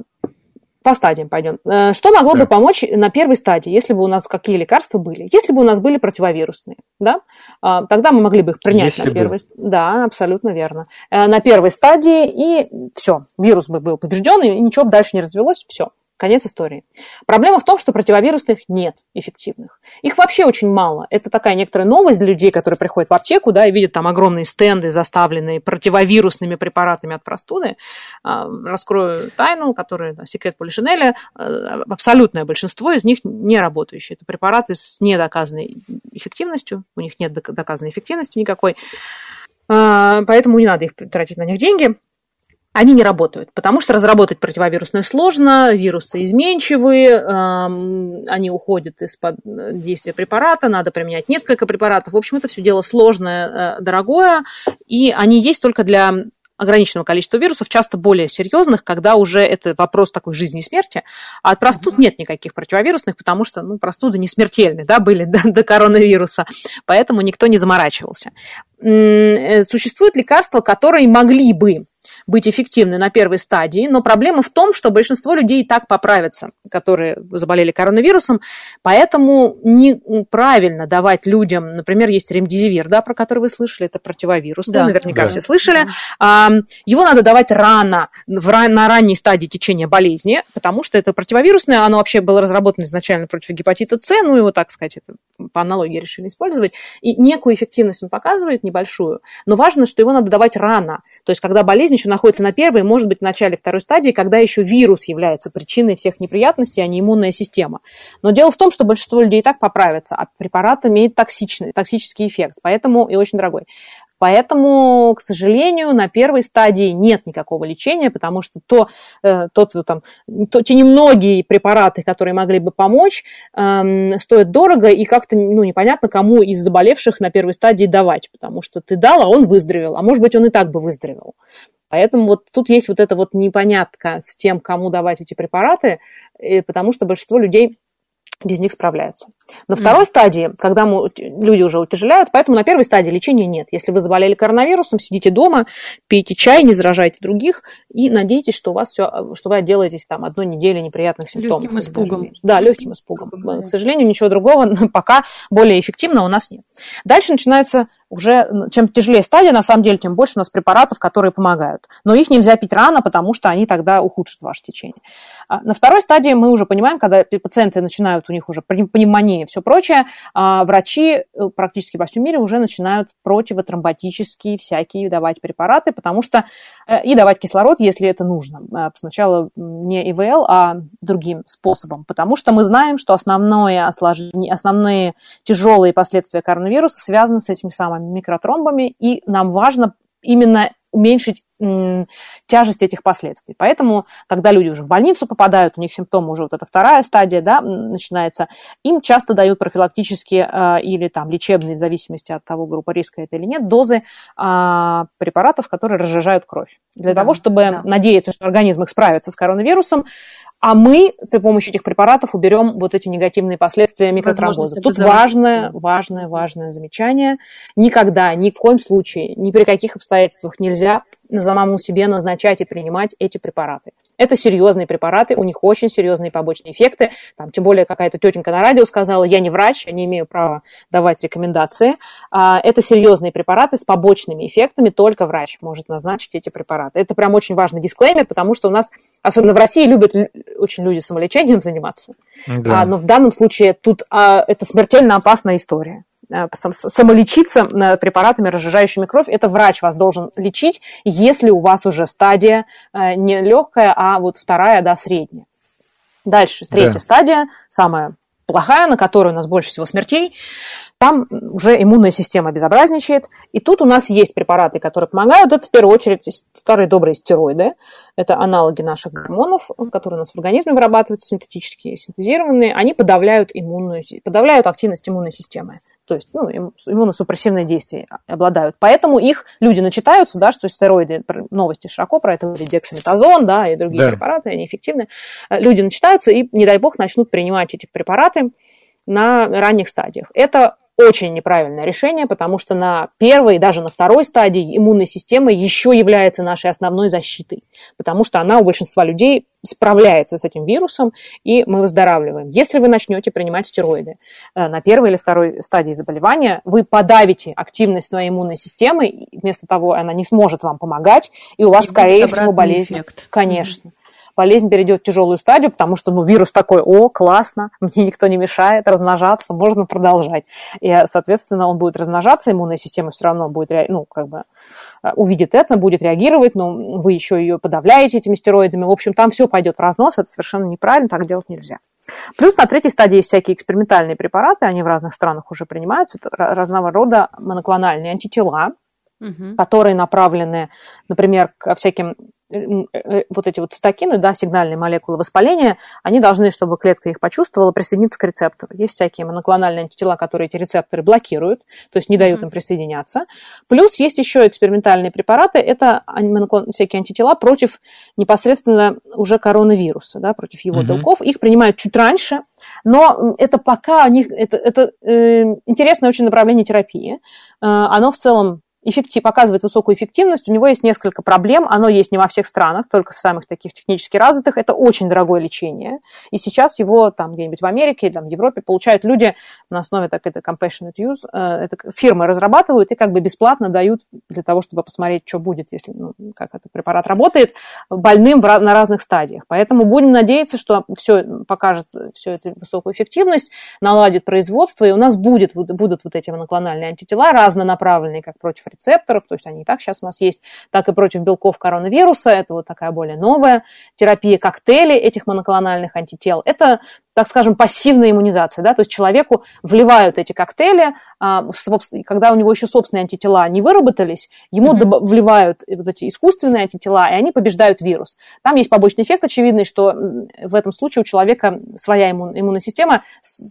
по стадиям пойдем. Э, что могло да. бы помочь на первой стадии, если бы у нас какие лекарства были? Если бы у нас были противовирусные, да, а, тогда мы могли бы их принять если на первой стадии. Да, абсолютно верно. Э, на первой стадии, и все, вирус бы был побежден, и ничего бы дальше не развелось, все. Конец истории. Проблема в том, что противовирусных нет эффективных. Их вообще очень мало. Это такая некоторая новость для людей, которые приходят в аптеку да, и видят там огромные стенды, заставленные противовирусными препаратами от простуды. А, раскрою тайну, которая да, секрет Полишинеля. А, абсолютное большинство из них не работающие. Это препараты с недоказанной эффективностью. У них нет доказанной эффективности никакой. А, поэтому не надо их тратить на них деньги они не работают, потому что разработать противовирусное сложно, вирусы изменчивые, они уходят из-под действия препарата, надо применять несколько препаратов. В общем, это все дело сложное, э, дорогое, и они есть только для ограниченного количества вирусов, часто более серьезных, когда уже это вопрос такой жизни и смерти. А от простуд нет никаких противовирусных, потому что ну, простуды не смертельные, да, были до, до коронавируса, поэтому никто не заморачивался. Э, существуют лекарства, которые могли бы быть эффективны на первой стадии, но проблема в том, что большинство людей и так поправятся, которые заболели коронавирусом, поэтому неправильно давать людям, например, есть ремдизивир, да, про который вы слышали, это противовирус, да. наверняка да. все слышали, да. его надо давать рано, на ранней стадии течения болезни, потому что это противовирусное, оно вообще было разработано изначально против гепатита С, ну его, так сказать, это по аналогии решили использовать, и некую эффективность он показывает, небольшую, но важно, что его надо давать рано, то есть когда болезнь еще находится на первой, может быть, в начале второй стадии, когда еще вирус является причиной всех неприятностей, а не иммунная система. Но дело в том, что большинство людей и так поправится, а препарат имеет токсичный, токсический эффект, поэтому и очень дорогой. Поэтому, к сожалению, на первой стадии нет никакого лечения, потому что то, э, тот, там, то, те немногие препараты, которые могли бы помочь, эм, стоят дорого, и как-то ну, непонятно, кому из заболевших на первой стадии давать, потому что ты дал, а он выздоровел, а может быть, он и так бы выздоровел. Поэтому вот тут есть вот эта вот непонятка с тем, кому давать эти препараты, потому что большинство людей без них справляются. На второй mm. стадии, когда мы, люди уже утяжеляют, поэтому на первой стадии лечения нет. Если вы заболели коронавирусом, сидите дома, пейте чай, не заражайте других и надейтесь, что у вас все, что вы отделаетесь там одной недели неприятных симптомов. Легким испугом. Да, легким испугом. К сожалению, ничего другого пока более эффективного у нас нет. Дальше начинаются уже чем тяжелее стадия, на самом деле, тем больше у нас препаратов, которые помогают. Но их нельзя пить рано, потому что они тогда ухудшат ваше течение. А на второй стадии мы уже понимаем, когда пациенты начинают, у них уже пневмония и все прочее, а врачи э, практически во всем мире уже начинают противотромботические всякие давать препараты, потому что э, и давать кислород, если это нужно. А сначала не ИВЛ, а другим способом, потому что мы знаем, что основное осложнение, основные тяжелые последствия коронавируса связаны с этими самыми микротромбами, и нам важно именно уменьшить тяжесть этих последствий. Поэтому, когда люди уже в больницу попадают, у них симптомы уже вот эта вторая стадия да, начинается, им часто дают профилактические э, или там лечебные, в зависимости от того, группа риска это или нет, дозы э, препаратов, которые разжижают кровь. Для да, того, чтобы да. надеяться, что организм их справится с коронавирусом, а мы при помощи этих препаратов уберем вот эти негативные последствия микротромбоза. Тут важное, важное, важное замечание. Никогда, ни в коем случае, ни при каких обстоятельствах нельзя самому себе назначать и принимать эти препараты. Это серьезные препараты, у них очень серьезные побочные эффекты. Там, тем более какая-то тетенька на радио сказала, я не врач, я не имею права давать рекомендации. А, это серьезные препараты с побочными эффектами, только врач может назначить эти препараты. Это прям очень важный дисклеймер, потому что у нас, особенно в России, любят очень люди самолечением заниматься. Да. А, но в данном случае тут а, это смертельно опасная история. Э, самолечиться препаратами, разжижающими кровь. Это врач вас должен лечить, если у вас уже стадия э, не легкая, а вот вторая, да, средняя. Дальше, третья да. стадия, самая плохая, на которой у нас больше всего смертей. Там уже иммунная система безобразничает. И тут у нас есть препараты, которые помогают. Это в первую очередь старые добрые стероиды. Это аналоги наших гормонов, которые у нас в организме вырабатываются, синтетические, синтезированные. Они подавляют, иммунную, подавляют активность иммунной системы. То есть ну, иммуносупрессивные действия обладают. Поэтому их люди начитаются, да, что стероиды, новости широко про это дексаметазон, да, и другие да. препараты, они эффективны. Люди начитаются и, не дай бог, начнут принимать эти препараты на ранних стадиях. Это очень неправильное решение, потому что на первой, даже на второй стадии иммунной системы еще является нашей основной защитой, потому что она у большинства людей справляется с этим вирусом, и мы выздоравливаем. Если вы начнете принимать стероиды э, на первой или второй стадии заболевания, вы подавите активность своей иммунной системы, и вместо того она не сможет вам помогать, и у вас, и скорее всего, болезнь. Эффект. Конечно. Mm-hmm болезнь перейдет в тяжелую стадию, потому что ну, вирус такой, о, классно, мне никто не мешает размножаться, можно продолжать. И, соответственно, он будет размножаться, иммунная система все равно будет, ну, как бы, э, увидит это, будет реагировать, но вы еще ее подавляете этими стероидами. В общем, там все пойдет в разнос, это совершенно неправильно, так делать нельзя. Плюс на третьей стадии есть всякие экспериментальные препараты, они в разных странах уже принимаются, это разного рода моноклональные антитела, угу. которые направлены, например, к всяким Э, э, вот эти вот цитокины, да, сигнальные молекулы воспаления, они должны, чтобы клетка их почувствовала, присоединиться к рецептору. Есть всякие моноклональные антитела, которые эти рецепторы блокируют, то есть не дают им присоединяться. Плюс есть еще экспериментальные препараты, это всякие антитела против непосредственно уже коронавируса, да, против его mm-hmm. белков. Их принимают чуть раньше, но это пока у них, это, это э, интересное очень направление терапии. Э, оно в целом эффектив, показывает высокую эффективность, у него есть несколько проблем, оно есть не во всех странах, только в самых таких технически развитых, это очень дорогое лечение, и сейчас его там где-нибудь в Америке, там, в Европе получают люди на основе так это compassionate use, э, это фирмы разрабатывают и как бы бесплатно дают для того, чтобы посмотреть, что будет, если, ну, как этот препарат работает, больным в, на разных стадиях. Поэтому будем надеяться, что все покажет всю эту высокую эффективность, наладит производство, и у нас будет, будут вот эти моноклональные антитела разнонаправленные, как против рецепторов, то есть они и так сейчас у нас есть, так и против белков коронавируса. Это вот такая более новая терапия, коктейли этих моноклональных антител. Это так скажем, пассивная иммунизация, да, то есть человеку вливают эти коктейли, а, когда у него еще собственные антитела не выработались, ему mm-hmm. вливают вот эти искусственные антитела, и они побеждают вирус. Там есть побочный эффект очевидный, что в этом случае у человека своя иммун, иммунная система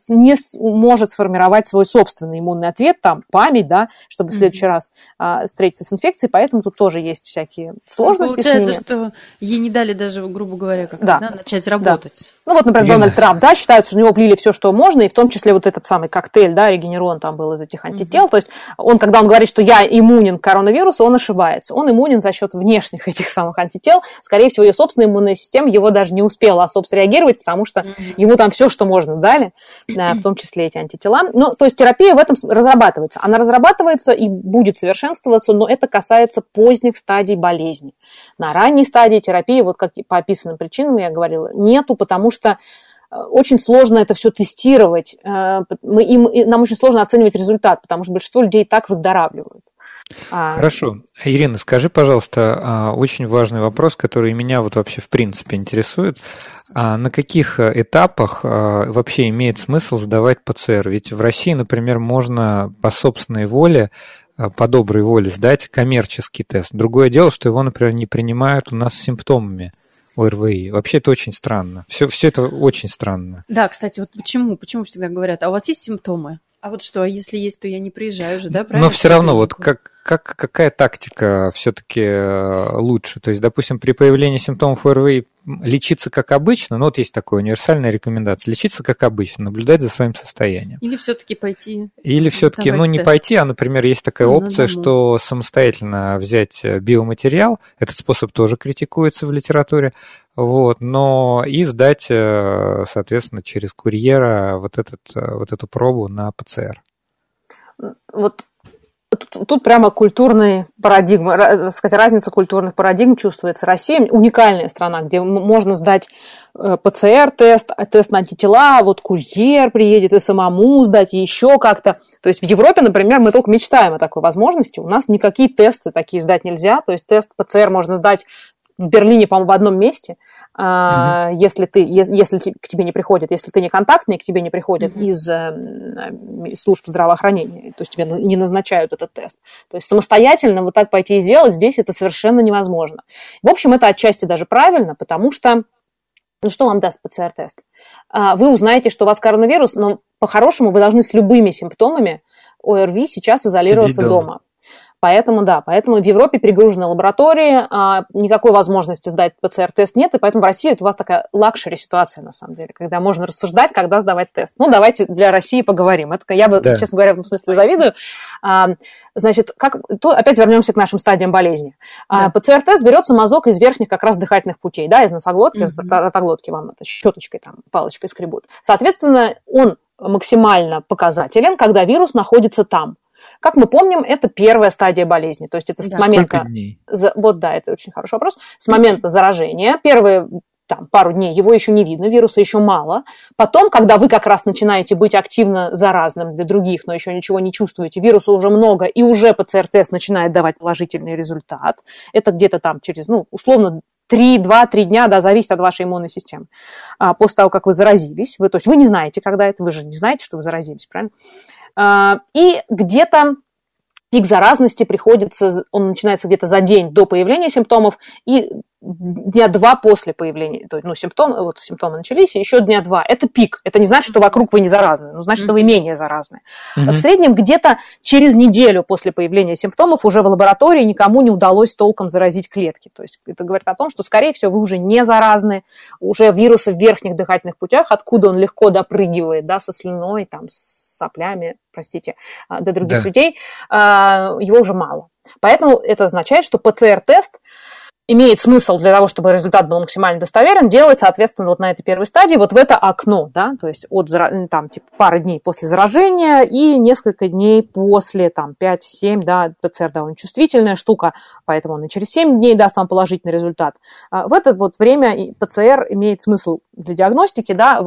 не может сформировать свой собственный иммунный ответ, там, память, да, чтобы в следующий mm-hmm. раз а, встретиться с инфекцией, поэтому тут тоже есть всякие сложности. Получается, что ей не дали даже, грубо говоря, как да. Да, начать работать. Да. Ну вот, например, Лена. Дональд Трамп, да, считается, что у него влили все, что можно, и в том числе вот этот самый коктейль, да, регенерон там был из этих антител. Mm-hmm. То есть он, когда он говорит, что я иммунен к коронавирусу, он ошибается. Он иммунен за счет внешних этих самых антител. Скорее всего, ее собственная иммунная система его даже не успела особо среагировать, потому что mm-hmm. ему там все, что можно, дали, да, в том числе эти антитела. Ну, то есть терапия в этом разрабатывается. Она разрабатывается и будет совершенствоваться, но это касается поздних стадий болезни. На ранней стадии терапии, вот как по описанным причинам я говорила, нету, потому что очень сложно это все тестировать. Э, мы, им, нам очень сложно оценивать результат, потому что большинство людей так выздоравливают. А, Хорошо. Ирина, скажи, пожалуйста, а, очень важный вопрос, который меня вот вообще в принципе интересует. А на каких этапах вообще имеет смысл сдавать ПЦР? Ведь в России, например, можно по собственной воле по доброй воле сдать коммерческий тест. Другое дело, что его, например, не принимают у нас с симптомами. ОРВИ. Вообще это очень странно. Все, все это очень странно. Да, кстати, вот почему, почему всегда говорят, а у вас есть симптомы? А вот что, а если есть, то я не приезжаю же, да? Правильно? Но все равно, вот как, как, какая тактика все-таки э, лучше? То есть, допустим, при появлении симптомов ОРВИ лечиться как обычно, ну вот есть такая универсальная рекомендация, лечиться как обычно, наблюдать за своим состоянием. Или все-таки пойти. Или все-таки, ну не тест. пойти, а, например, есть такая ну, опция, что самостоятельно взять э, биоматериал, этот способ тоже критикуется в литературе, вот, но и сдать, э, соответственно, через курьера вот, этот, вот эту пробу на ПЦР. Вот Тут, тут прямо культурная парадигма, так сказать, разница культурных парадигм чувствуется. Россия уникальная страна, где можно сдать э, ПЦР-тест, а тест на антитела, вот курьер приедет и самому сдать, и еще как-то. То есть в Европе, например, мы только мечтаем о такой возможности. У нас никакие тесты такие сдать нельзя. То есть тест ПЦР можно сдать в Берлине, по-моему, в одном месте, Uh-huh. Если ты, если к тебе не приходит, если ты не контактный, к тебе не приходит uh-huh. из э, служб здравоохранения, то есть тебе не назначают этот тест. То есть самостоятельно вот так пойти и сделать здесь это совершенно невозможно. В общем, это отчасти даже правильно, потому что ну что вам даст ПЦР-тест? А, вы узнаете, что у вас коронавирус, но по-хорошему вы должны с любыми симптомами ОРВИ сейчас изолироваться дома. дома. Поэтому, да, поэтому в Европе перегружены лаборатории, а, никакой возможности сдать ПЦР-тест нет, и поэтому в России это у вас такая luxury ситуация, на самом деле, когда можно рассуждать, когда сдавать тест. Ну, давайте для России поговорим. Это я бы, да. честно говоря, в этом смысле завидую. А, значит, как, то опять вернемся к нашим стадиям болезни. А, да. ПЦР-тест берется мазок из верхних как раз дыхательных путей, да, из носоглотки, mm-hmm. из ротоглотки вам это щеточкой, там, палочкой скребут. Соответственно, он максимально показателен, когда вирус находится там. Как мы помним, это первая стадия болезни. То есть это да. с момента... Сколько дней? Вот да, это очень хороший вопрос. С момента заражения, первые там, пару дней, его еще не видно, вируса еще мало. Потом, когда вы как раз начинаете быть активно заразным для других, но еще ничего не чувствуете, вируса уже много, и уже ПЦР-тест начинает давать положительный результат. Это где-то там через, ну, условно, 3, 2-3 дня, да, зависит от вашей иммунной системы. А, после того, как вы заразились, вы, то есть вы не знаете, когда это, вы же не знаете, что вы заразились, правильно? А, и где-то пик заразности приходится, он начинается где-то за день до появления симптомов и дня два после появления, то есть, ну, симптомы, вот симптомы начались, и еще дня два. Это пик. Это не значит, что вокруг вы не заразны, но значит, mm-hmm. что вы менее заразны. Mm-hmm. В среднем где-то через неделю после появления симптомов уже в лаборатории никому не удалось толком заразить клетки. То есть это говорит о том, что, скорее всего, вы уже не заразны, уже вирусы в верхних дыхательных путях, откуда он легко допрыгивает, да, со слюной, там, с соплями, простите, а, до других да. людей, а, его уже мало. Поэтому это означает, что ПЦР-тест имеет смысл для того, чтобы результат был максимально достоверен, делать, соответственно, вот на этой первой стадии, вот в это окно, да, то есть от там, типа, пары дней после заражения и несколько дней после, там, 5-7, да, ПЦР довольно чувствительная штука, поэтому он через 7 дней даст вам положительный результат. А в это вот время ПЦР имеет смысл для диагностики, да,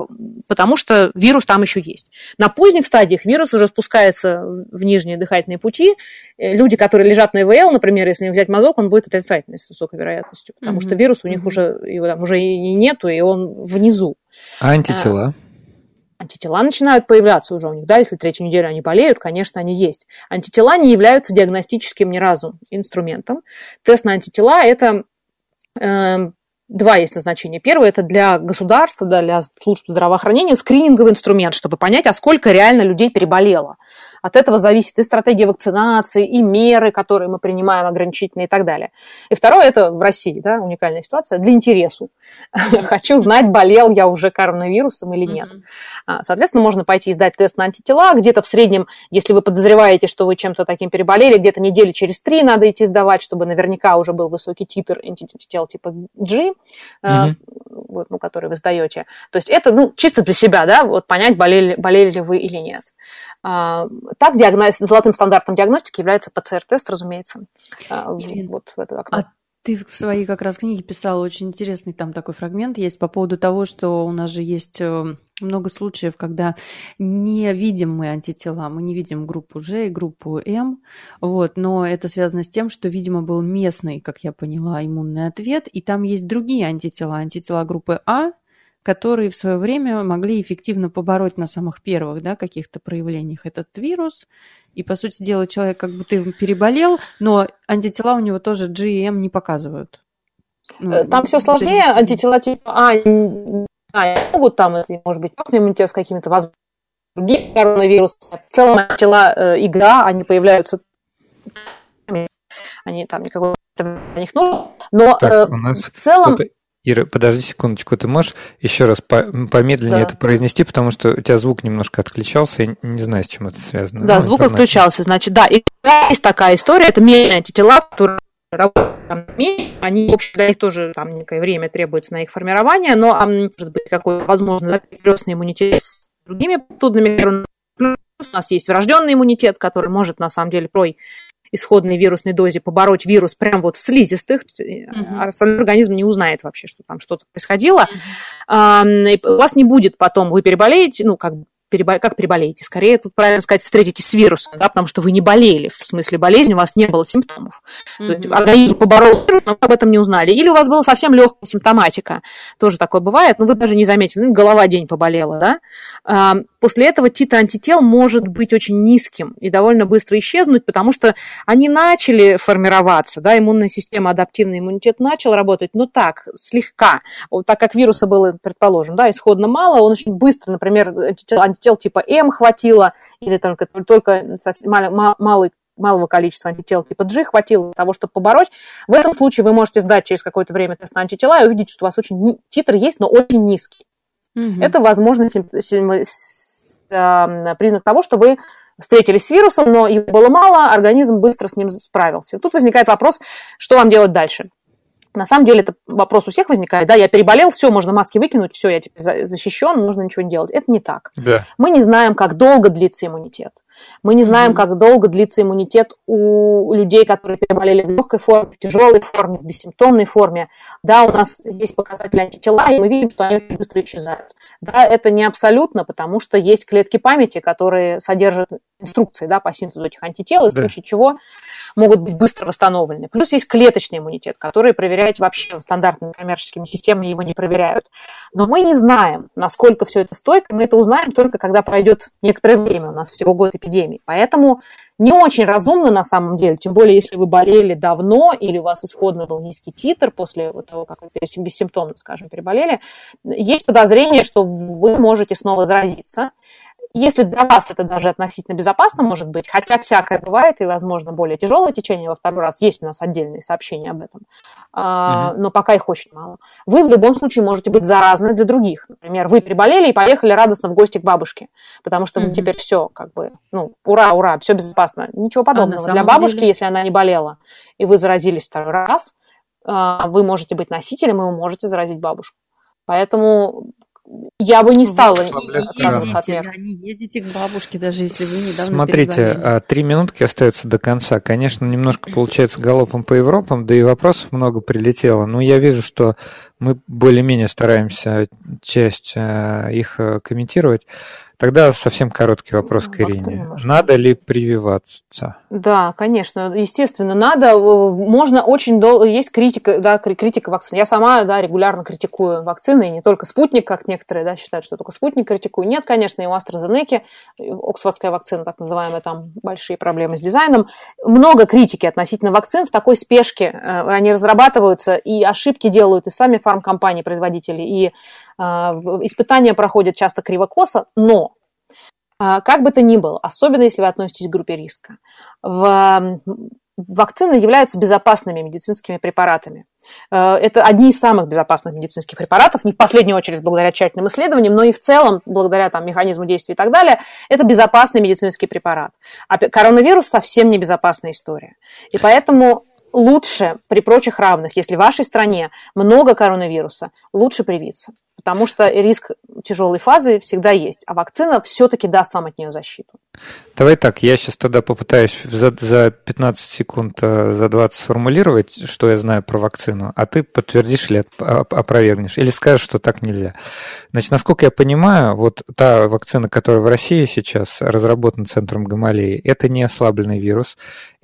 потому что вирус там еще есть. На поздних стадиях вирус уже спускается в нижние дыхательные пути. Э, люди, которые лежат на ИВЛ, например, если взять мазок, он будет отрицательный с высокой вероятностью, потому mm-hmm. что вирус у них mm-hmm. уже, его там уже и нету, и он внизу. А антитела? А, антитела начинают появляться уже у них, да, если третью неделю они болеют, конечно, они есть. Антитела не являются диагностическим ни разу инструментом. Тест на антитела – это э, два есть назначения. Первое – это для государства, да, для служб здравоохранения скрининговый инструмент, чтобы понять, а сколько реально людей переболело. От этого зависит и стратегия вакцинации, и меры, которые мы принимаем, ограничительные и так далее. И второе, это в России, да, уникальная ситуация, для интересу. Хочу знать, болел я уже коронавирусом или нет. А, соответственно, можно пойти и сдать тест на антитела. Где-то в среднем, если вы подозреваете, что вы чем-то таким переболели, где-то недели через три надо идти сдавать, чтобы наверняка уже был высокий титр антител типа G, вот, ну, который вы сдаете. То есть это ну, чисто для себя, да, вот понять, болели, болели ли вы или нет. А, так, диагноз, золотым стандартом диагностики является ПЦР-тест, разумеется, а, Ирина, вот в это окно. А ты в своей как раз книге писала очень интересный там такой фрагмент есть по поводу того, что у нас же есть э, много случаев, когда не видим мы антитела, мы не видим группу G и группу М, вот, но это связано с тем, что, видимо, был местный, как я поняла, иммунный ответ, и там есть другие антитела, антитела группы А, которые в свое время могли эффективно побороть на самых первых да, каких-то проявлениях этот вирус. И, по сути дела, человек как будто переболел, но антитела у него тоже GM не показывают. Ну, э, там все сложнее, это... антитела типа А а, могут там, если, может быть, иммунитет с какими-то возможными другими коронавирусами. В целом антитела э, игра, они появляются они там никакого для них нужно. Но так, э, у нас в целом... Ира, подожди секундочку, ты можешь еще раз помедленнее да. это произнести, потому что у тебя звук немножко отключался, я не знаю, с чем это связано. Да, ну, звук интернете. отключался, значит, да, и есть такая история, это медленные антитела, которые работают они, в общем, для них тоже там некое время требуется на их формирование, но может быть какой возможно перекрестный иммунитет с другими трудными у нас есть врожденный иммунитет, который может на самом деле прой исходной вирусной дозе побороть вирус прямо вот в слизистых, а остальной организм не узнает вообще, что там что-то происходило. Uh-huh. А, у вас не будет потом, вы переболеете, ну, как перебо... как переболеете? Скорее, тут правильно сказать, встретитесь с вирусом, да, потому что вы не болели, в смысле болезни, у вас не было симптомов. Mm-hmm. То есть организм поборол вирус, но вы об этом не узнали. Или у вас была совсем легкая симптоматика, тоже такое бывает, но вы даже не заметили, ну, голова день поболела, да. А, после этого титр антител может быть очень низким и довольно быстро исчезнуть, потому что они начали формироваться, да, иммунная система, адаптивный иммунитет начал работать, но так, слегка. Вот так как вируса было, предположим, да, исходно мало, он очень быстро, например, антител типа М хватило, или только, только совсем малый малого количества антител типа G хватило для того, чтобы побороть. В этом случае вы можете сдать через какое-то время тест на антитела и увидеть, что у вас очень титр есть, но очень низкий. Угу. Это, возможно, признак того, что вы встретились с вирусом, но его было мало, организм быстро с ним справился. Тут возникает вопрос, что вам делать дальше. На самом деле это вопрос у всех возникает, да, я переболел, все, можно маски выкинуть, все, я теперь защищен, нужно ничего не делать. Это не так. Да. Мы не знаем, как долго длится иммунитет. Мы не знаем, mm-hmm. как долго длится иммунитет у людей, которые переболели в легкой форме, в тяжелой форме, в бессимптомной форме. Да, у нас есть показатели антитела, и мы видим, что они очень быстро исчезают. Да, это не абсолютно, потому что есть клетки памяти, которые содержат инструкции да, по синтезу этих антител, и в случае чего могут быть быстро восстановлены. Плюс есть клеточный иммунитет, который проверять вообще стандартными коммерческими системами его не проверяют. Но мы не знаем, насколько все это стойко. Мы это узнаем только, когда пройдет некоторое время. У нас всего год эпидемии. Поэтому не очень разумно на самом деле, тем более, если вы болели давно или у вас исходно был низкий титр после того, как вы бессимптомно, скажем, переболели, есть подозрение, что вы можете снова заразиться. Если для вас это даже относительно безопасно может быть, хотя всякое бывает, и, возможно, более тяжелое течение во второй раз, есть у нас отдельные сообщения об этом, mm-hmm. но пока их очень мало. Вы в любом случае можете быть заразны для других. Например, вы переболели и поехали радостно в гости к бабушке, потому что mm-hmm. теперь все, как бы, ну, ура, ура, все безопасно. Ничего а подобного. А для бабушки, деле... если она не болела, и вы заразились второй раз, а, вы можете быть носителем, и вы можете заразить бабушку. Поэтому я бы не стала отказываться от мер. Не ездите к бабушке, даже если вы недавно Смотрите. А, три минутки остается до конца. Конечно, немножко получается галопом по Европам, да и вопросов много прилетело. Но я вижу, что мы более-менее стараемся часть а, их а, комментировать. Тогда совсем короткий вопрос к Ирине. Надо ли прививаться? Да, конечно, естественно, надо. Можно очень долго... Есть критика, да, критика вакцин. Я сама, да, регулярно критикую вакцины, и не только спутник, как некоторые, да, считают, что только спутник критикую. Нет, конечно, и у AstraZeneca, оксфордская вакцина, так называемая, там большие проблемы с дизайном. Много критики относительно вакцин в такой спешке. Э, они разрабатываются, и ошибки делают и сами фармкомпании, производители, и испытания проходят часто кривокосо, но а, как бы то ни было, особенно если вы относитесь к группе риска, в вакцины являются безопасными медицинскими препаратами. Э, это одни из самых безопасных медицинских препаратов, не в последнюю очередь благодаря тщательным исследованиям, но и в целом, благодаря там, механизму действия и так далее, это безопасный медицинский препарат. А коронавирус совсем не безопасная история. И поэтому лучше при прочих равных, если в вашей стране много коронавируса, лучше привиться потому что риск тяжелой фазы всегда есть, а вакцина все-таки даст вам от нее защиту. Давай так, я сейчас тогда попытаюсь за, за 15 секунд, э, за 20 сформулировать, что я знаю про вакцину, а ты подтвердишь или опровергнешь, или скажешь, что так нельзя. Значит, насколько я понимаю, вот та вакцина, которая в России сейчас разработана Центром Гамалеи, это не ослабленный вирус,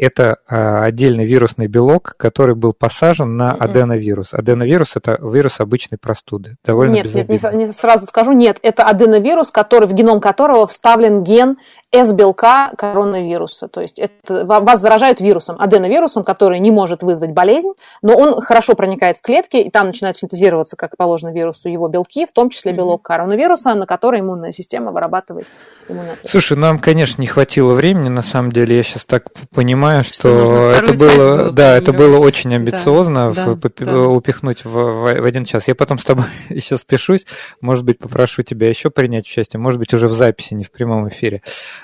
это а, отдельный вирусный белок, который был посажен на аденовирус. Аденовирус – это вирус обычной простуды, довольно Нет, нет, не, не сразу скажу, нет, это аденовирус, который, в геном которого вставлен ген S-белка коронавируса. То есть это, вас заражают вирусом, аденовирусом, который не может вызвать болезнь, но он хорошо проникает в клетки, и там начинают синтезироваться, как положено вирусу, его белки, в том числе белок коронавируса, на который иммунная система вырабатывает иммунный Слушай, нам, конечно, не хватило времени, на самом деле. Я сейчас так понимаю, что, что это было, да, это было очень амбициозно да, в, да, да. упихнуть в, в один час. Я потом с тобой сейчас спешусь, может быть, попрошу тебя еще принять участие, может быть, уже в записи, не в прямом эфире.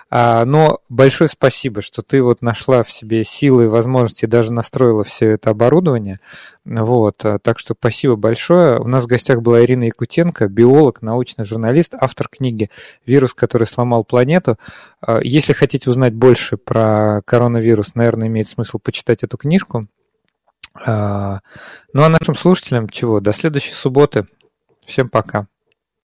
А, но большое спасибо, что ты вот нашла в себе силы и возможности, даже настроила все это оборудование. Вот, а, так что спасибо большое. У нас в гостях была Ирина Якутенко, биолог, научный журналист, автор книги «Вирус, который сломал планету». А, если хотите узнать больше про коронавирус, наверное, имеет смысл почитать эту книжку. Ну а нашим слушателям чего? До следующей субботы. Всем пока.